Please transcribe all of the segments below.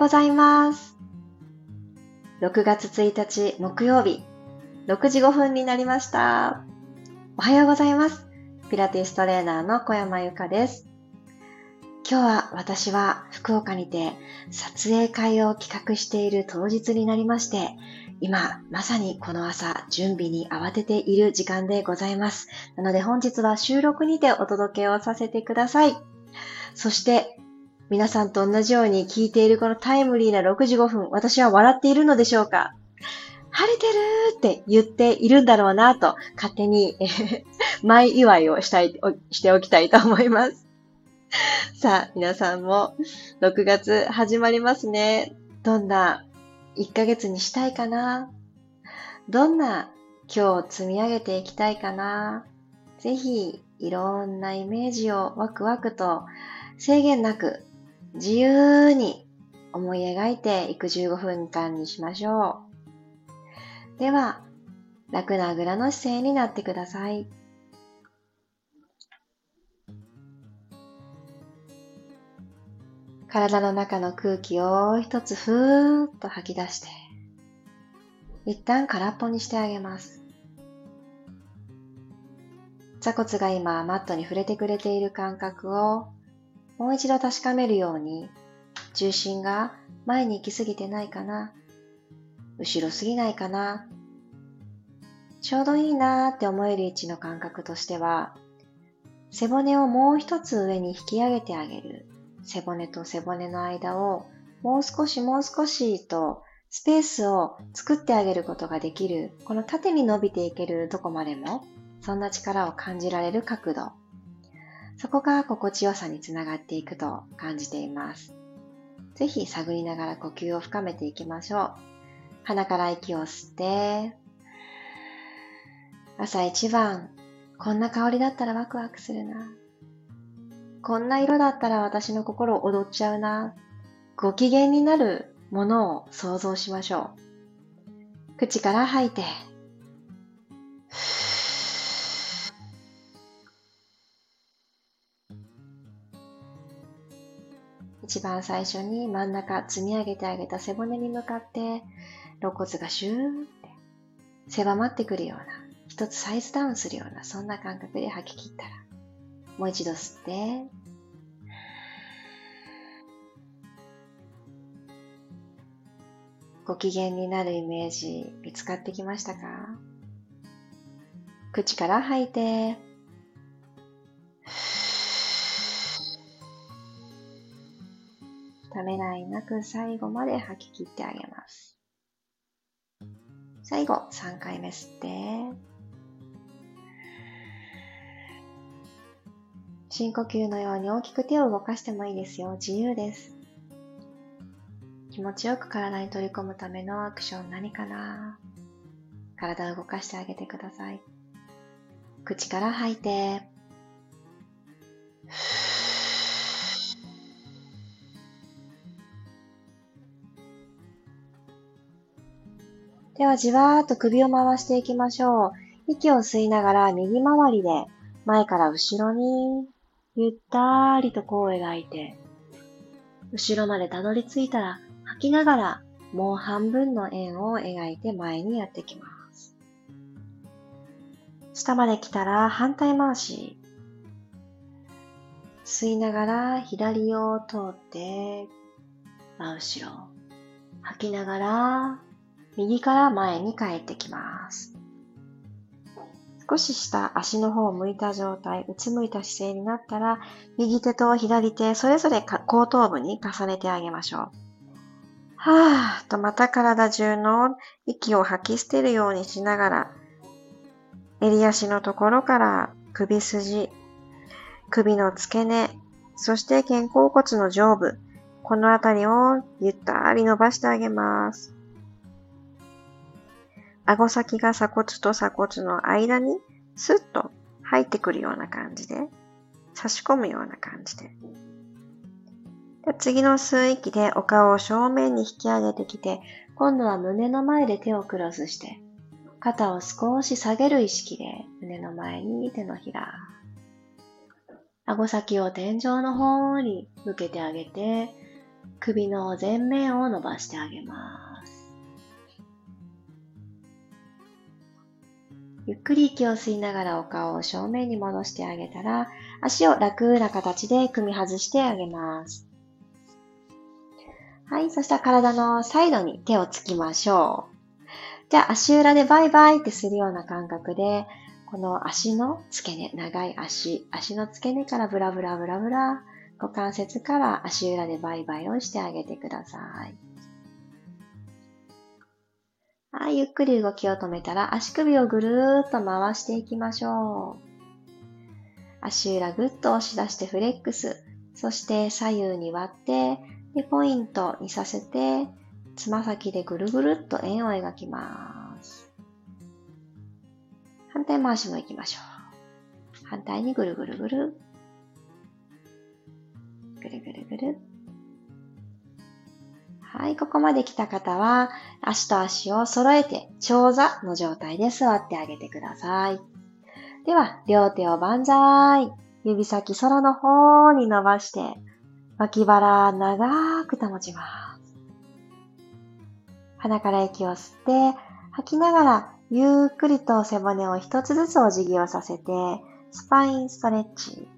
ございます。6月1日木曜日、6時5分になりました。おはようございます。ピラティストレーナーの小山由かです。今日は私は福岡にて撮影会を企画している当日になりまして、今まさにこの朝準備に慌てている時間でございます。なので本日は収録にてお届けをさせてください。そして皆さんと同じように聞いているこのタイムリーな6時5分、私は笑っているのでしょうか？晴れてるって言っているんだろうなと、勝手に前祝いをしたい、しておきたいと思います。さあ、皆さんも6月始まりますね。どんな1ヶ月にしたいかな？どんな今日積み上げていきたいかな？ぜひ、いろんなイメージをワクワクと制限なく自由に思い描いていく15分間にしましょう。では、楽なあぐらの姿勢になってください。体の中の空気を一つふーっと吐き出して、一旦空っぽにしてあげます。座骨が今マットに触れてくれている感覚をもう一度確かめるように、重心が前に行き過ぎてないかな、後ろすぎないかな、ちょうどいいなーって思える位置の感覚としては、背骨をもう一つ上に引き上げてあげる。背骨と背骨の間をもう少しもう少しとスペースを作ってあげることができる。この縦に伸びていけるとこまでも、そんな力を感じられる角度。そこが心地よさにつながっていくと感じています。ぜひ探りながら呼吸を深めていきましょう。鼻から息を吸って、朝一番、こんな香りだったらワクワクするな。こんな色だったら私の心を踊っちゃうな。ご機嫌になるものを想像しましょう。口から吐いて、一番最初に真ん中積み上げてあげた背骨に向かって肋骨がシューンって狭まってくるような一つサイズダウンするようなそんな感覚で吐き切ったらもう一度吸ってご機嫌になるイメージ見つかってきましたか？口から吐いてためらいなく最後まで吐き切ってあげます。最後、3回目吸って、深呼吸のように大きく手を動かしてもいいですよ。自由です。気持ちよく体に取り込むためのアクション何かな体を動かしてあげてください。口から吐いて、ではじわーっと首を回していきましょう。息を吸いながら右回りで前から後ろにゆったりと弧を描いて、後ろまでたどり着いたら吐きながらもう半分の円を描いて前にやってきます。下まで来たら反対回し。吸いながら左を通って真後ろ。吐きながら右から前に帰ってきます。少し下、足の方を向いた状態、うつむいた姿勢になったら、右手と左手、それぞれ後頭部に重ねてあげましょう。はぁとまた体中の息を吐き捨てるようにしながら、襟足のところから首筋、首の付け根、そして肩甲骨の上部、このあたりをゆったり伸ばしてあげます。顎先が鎖骨と鎖骨の間にスッと入ってくるような感じで、差し込むような感じで。で次の吸う息でお顔を正面に引き上げてきて、今度は胸の前で手をクロスして、肩を少し下げる意識で胸の前に手のひら。顎先を天井の方に向けてあげて、首の前面を伸ばしてあげます。ゆっくり息を吸いながらお顔を正面に戻してあげたら、足を楽な形で組み外してあげます。はい。そしたら体のサイドに手をつきましょう。じゃあ足裏でバイバイってするような感覚で、この足の付け根、長い足、足の付け根からブラブラブラブラ、股関節から足裏でバイバイをしてあげてください。はい、ゆっくり動きを止めたら足首をぐるーっと回していきましょう。足裏ぐっと押し出してフレックス、そして左右に割って、で、ポイントにさせて、つま先でぐるぐるっと円を描きます。反対回しも行きましょう。反対にぐるぐるぐる。ぐるぐるぐる。はい、ここまで来た方は、足と足を揃えて、長座の状態で座ってあげてください。では、両手を万歳。指先空の方に伸ばして、脇腹長く保ちます。鼻から息を吸って、吐きながらゆっくりと背骨を一つずつお辞儀をさせて、スパインストレッチ。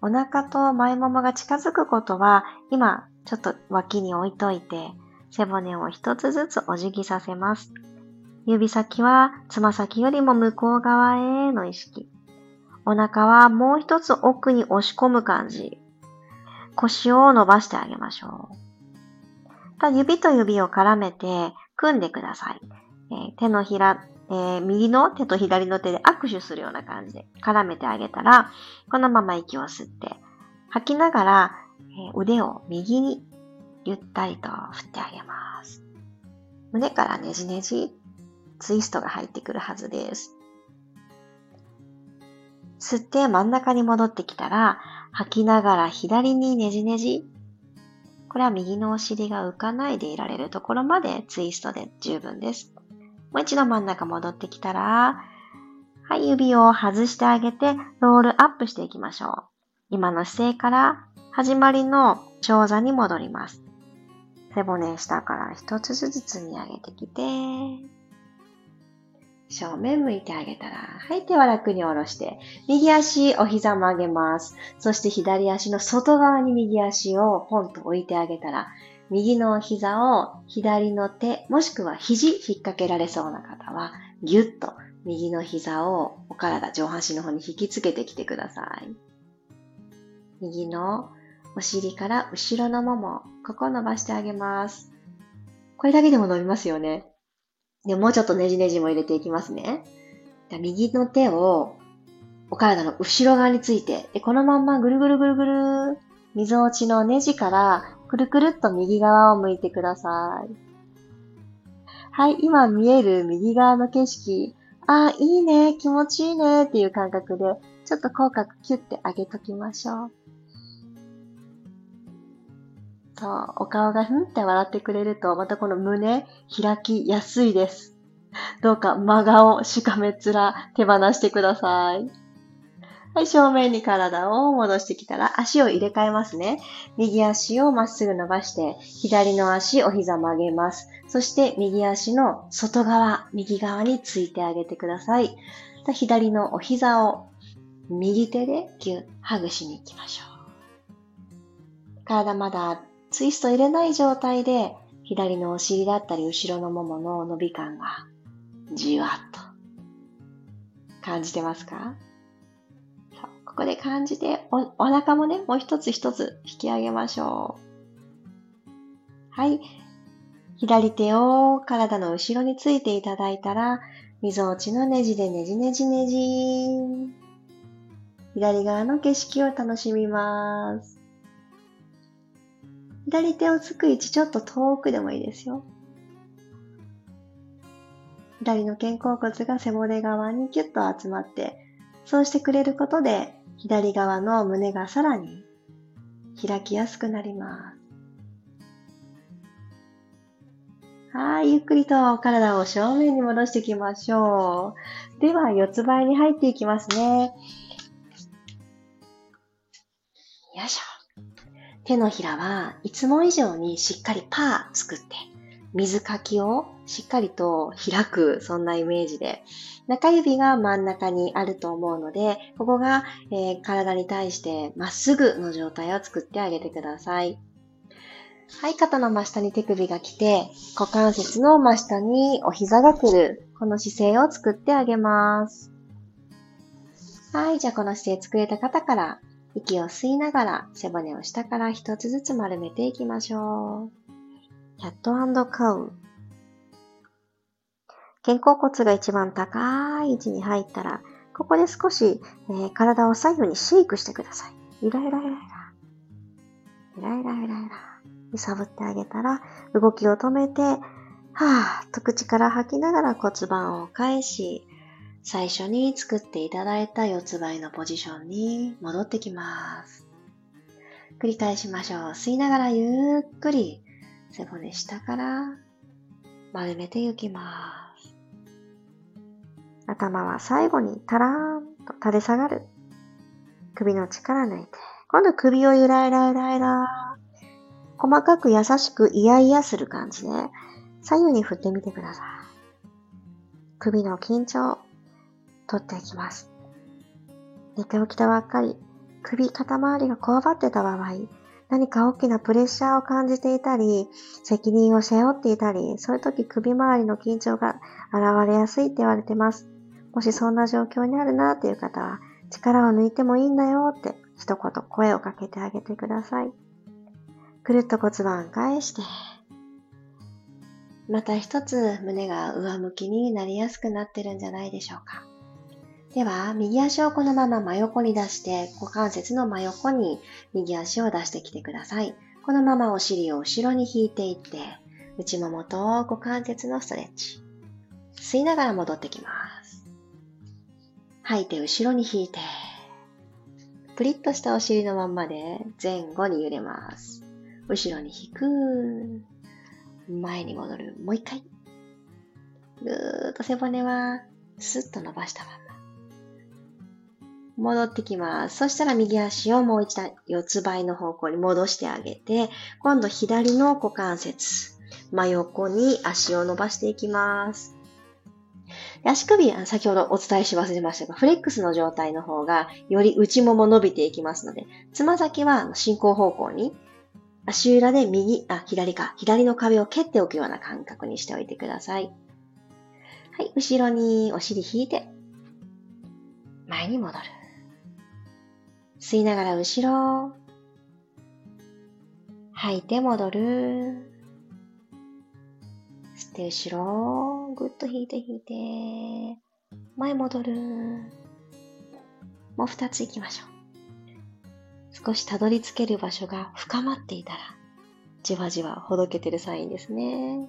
お腹と前ももが近づくことは、今ちょっと脇に置いといて、背骨を一つずつお辞儀させます。指先はつま先よりも向こう側への意識。お腹はもう一つ奥に押し込む感じ。腰を伸ばしてあげましょう。指と指を絡めて組んでください。えー、手のひら、えー、右の手と左の手で握手するような感じで絡めてあげたら、このまま息を吸って、吐きながら、え、腕を右にゆったりと振ってあげます。胸からねじねじ、ツイストが入ってくるはずです。吸って真ん中に戻ってきたら、吐きながら左にねじねじ。これは右のお尻が浮かないでいられるところまでツイストで十分です。もう一度真ん中戻ってきたら、はい、指を外してあげて、ロールアップしていきましょう。今の姿勢から始まりの長座に戻ります。背骨下から一つずつ積み上げてきて、正面向いてあげたら、はい、手は楽に下ろして、右足お膝曲げます。そして左足の外側に右足をポンと置いてあげたら、右の膝を左の手、もしくは肘引っ掛けられそうな方は、ぎゅっと右の膝をお体、上半身の方に引きつけてきてください。右のお尻から後ろのもも、ここを伸ばしてあげます。これだけでも伸びますよね。で、もうちょっとねじねじも入れていきますね。右の手をお体の後ろ側について、でこのまんまぐるぐるぐるぐる、溝落ちのネジからくるくるっと右側を向いてください。はい、今見える右側の景色。あ、いいね、気持ちいいねっていう感覚で、ちょっと口角キュッて上げときましょう。そう、お顔がふんって笑ってくれると、またこの胸開きやすいです。どうか真顔、しかめっ面手放してください。はい、正面に体を戻してきたら足を入れ替えますね。右足をまっすぐ伸ばして、左の足お膝曲げます。そして右足の外側、右側についてあげてください。左のお膝を右手でギュッ、ハグしに行きましょう。体まだツイスト入れない状態で、左のお尻だったり後ろのももの伸び感がじわっと感じてますか？ここで感じてお、お腹もね、もう一つ一つ引き上げましょう。はい。左手を体の後ろについていただいたら、溝落ちのネジでねじねじねじ。左側の景色を楽しみます。左手をつく位置ちょっと遠くでもいいですよ。左の肩甲骨が背骨側にキュッと集まって、そうしてくれることで、左側の胸がさらに開きやすくなります。はい、ゆっくりと体を正面に戻していきましょう。では、四つ倍に入っていきますね。よいしょ。手のひらはいつも以上にしっかりパー作って、水かきをしっかりと開く、そんなイメージで、中指が真ん中にあると思うので、ここが、えー、体に対してまっすぐの状態を作ってあげてください。はい、肩の真下に手首が来て、股関節の真下にお膝が来る、この姿勢を作ってあげます。はい、じゃあこの姿勢作れた方から、息を吸いながら背骨を下から一つずつ丸めていきましょう。キャットカウ。肩甲骨が一番高い位置に入ったら、ここで少し、えー、体を左右にシェイクしてください。ゆらゆらゆらゆら。ゆらゆらゆらゆら。揺さぶってあげたら、動きを止めて、はぁと口から吐きながら骨盤を返し、最初に作っていただいた四つ倍のポジションに戻ってきます。繰り返しましょう。吸いながらゆっくり背骨下から丸めていきます。頭は最後にタラーンと垂れ下がる。首の力抜いて。今度首をゆらゆらゆらゆら。細かく優しくイヤイヤする感じで、左右に振ってみてください。首の緊張、取っていきます。寝て起きたばっかり、首、肩周りがこわばってた場合、何か大きなプレッシャーを感じていたり、責任を背負っていたり、そういう時首周りの緊張が現れやすいって言われてます。もしそんな状況にあるなという方は、力を抜いてもいいんだよって一言声をかけてあげてください。くるっと骨盤返して、また一つ胸が上向きになりやすくなってるんじゃないでしょうか。では、右足をこのまま真横に出して、股関節の真横に右足を出してきてください。このままお尻を後ろに引いていって、内ももと股関節のストレッチ。吸いながら戻ってきます。吐いて後ろに引いて、プリッとしたお尻のまんまで前後に揺れます。後ろに引く。前に戻る。もう一回。ぐーっと背骨はスッと伸ばしたまま。戻ってきます。そしたら右足をもう一度四つ倍の方向に戻してあげて、今度左の股関節、真横に足を伸ばしていきます。足首、先ほどお伝えし忘れましたが、フレックスの状態の方が、より内もも伸びていきますので、つま先は進行方向に、足裏で右、あ、左か、左の壁を蹴っておくような感覚にしておいてください。はい、後ろにお尻引いて、前に戻る。吸いながら後ろ、吐いて戻る。吸って後ろ、ぐっと引いて引いて、前戻る。もう二つ行きましょう。少したどり着ける場所が深まっていたら、じわじわほどけてるサインですね。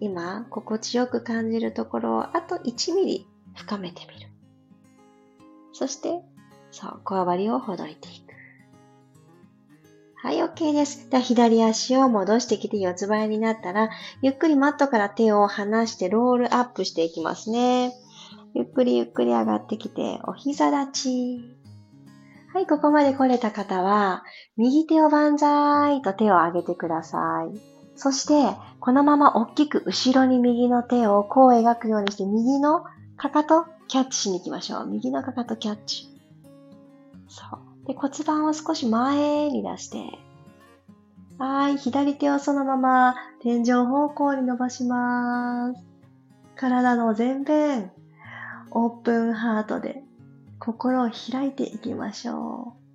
今、心地よく感じるところをあと1ミリ深めてみる。そして、そう、こわばりをほどいていく。はい、OK です。で、左足を戻してきて四つ倍になったら、ゆっくりマットから手を離してロールアップしていきますね。ゆっくりゆっくり上がってきて、お膝立ち。はい、ここまで来れた方は、右手を万歳と手を上げてください。そして、このまま大きく後ろに右の手をこう描くようにして、右のかかとキャッチしに行きましょう。右のかかとキャッチ。そう。で、骨盤を少し前に出して、はい、左手をそのまま天井方向に伸ばします。体の前面、オープンハートで心を開いていきましょう。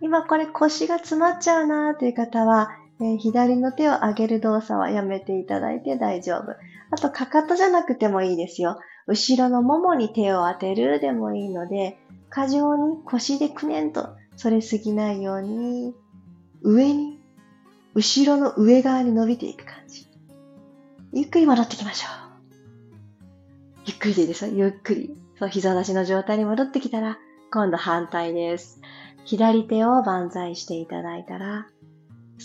今これ腰が詰まっちゃうなーという方は、え、左の手を上げる動作はやめていただいて大丈夫。あと、かかとじゃなくてもいいですよ。後ろのももに手を当てるでもいいので、過剰に腰でくねんと反れすぎないように、上に、後ろの上側に伸びていく感じ。ゆっくり戻ってきましょう。ゆっくりでいいですよ。ゆっくり。そう、膝出しの状態に戻ってきたら、今度反対です。左手を万歳していただいたら、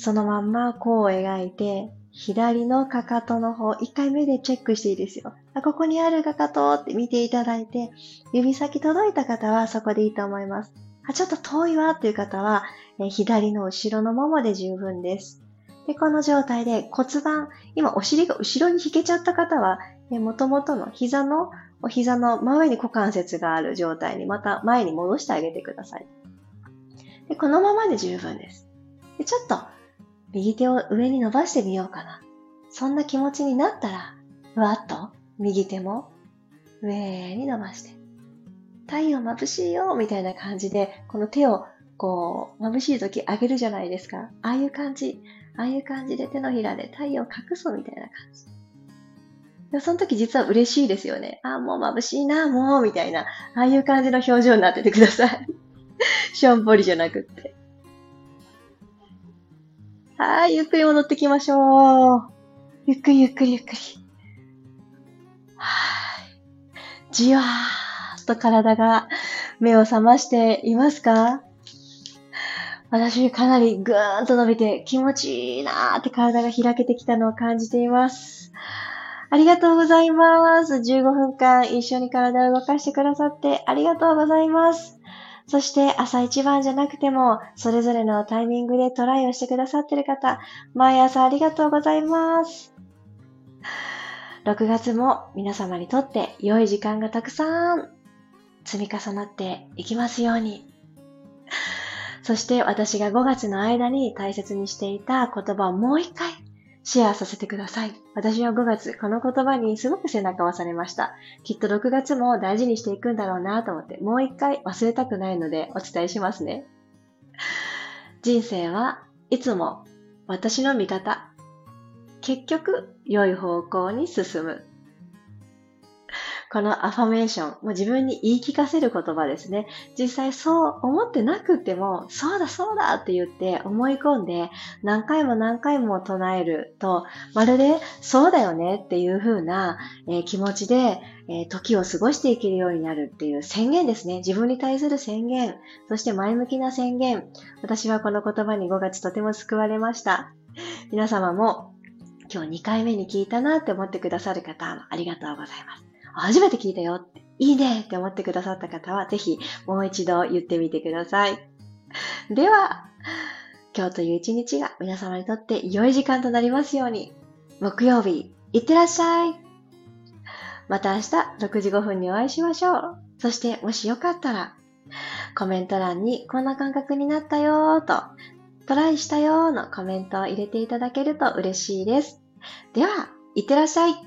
そのまんまこう描いて、左のかかとの方、一回目でチェックしていいですよ。あ、ここにあるかかとって見ていただいて、指先届いた方はそこでいいと思います。あ、ちょっと遠いわっていう方は、え左の後ろのももで十分です。で、この状態で骨盤、今お尻が後ろに引けちゃった方は、もともとの膝の、お膝の真上に股関節がある状態にまた前に戻してあげてください。でこのままで十分です。でちょっと右手を上に伸ばしてみようかな。そんな気持ちになったら、ふわっと右手も上に伸ばして。太陽眩しいよみたいな感じで、この手をこう、眩しい時上げるじゃないですか。ああいう感じ。ああいう感じで手のひらで太陽を隠すみたいな感じ。その時実は嬉しいですよね。ああ、もう眩しいな、もう、みたいな。ああいう感じの表情になっててください。しょんぼりじゃなくって。はい、ゆっくり戻ってきましょう。ゆっくりゆっくりゆっくり。はい。じわーっと体が目を覚ましていますか？私かなりぐーんと伸びて気持ちいいなーって体が開けてきたのを感じています。ありがとうございます。15分間一緒に体を動かしてくださってありがとうございます。そして朝一番じゃなくても、それぞれのタイミングでトライをしてくださってる方、毎朝ありがとうございます。6月も皆様にとって良い時間がたくさん積み重なっていきますように。そして私が5月の間に大切にしていた言葉をもう一回シェアさせてください。私は5月、この言葉にすごく背中を押されました。きっと6月も大事にしていくんだろうなと思って、もう一回忘れたくないのでお伝えしますね。人生はいつも私の味方。結局、良い方向に進む。このアファメーション、もう自分に言い聞かせる言葉ですね。実際そう思ってなくても、そうだそうだって言って思い込んで何回も何回も唱えると、まるでそうだよねっていう風な、えー、気持ちで、えー、時を過ごしていけるようになるっていう宣言ですね。自分に対する宣言、そして前向きな宣言。私はこの言葉に5月とても救われました。皆様も今日2回目に聞いたなって思ってくださる方、ありがとうございます。初めて聞いたよ、いいねって思ってくださった方は、ぜひもう一度言ってみてください。では、今日という一日が皆様にとって良い時間となりますように。木曜日、いってらっしゃい。また明日6時5分にお会いしましょう。そしてもしよかったら、コメント欄にこんな感覚になったよーと、トライしたよーのコメントを入れていただけると嬉しいです。では、いってらっしゃい。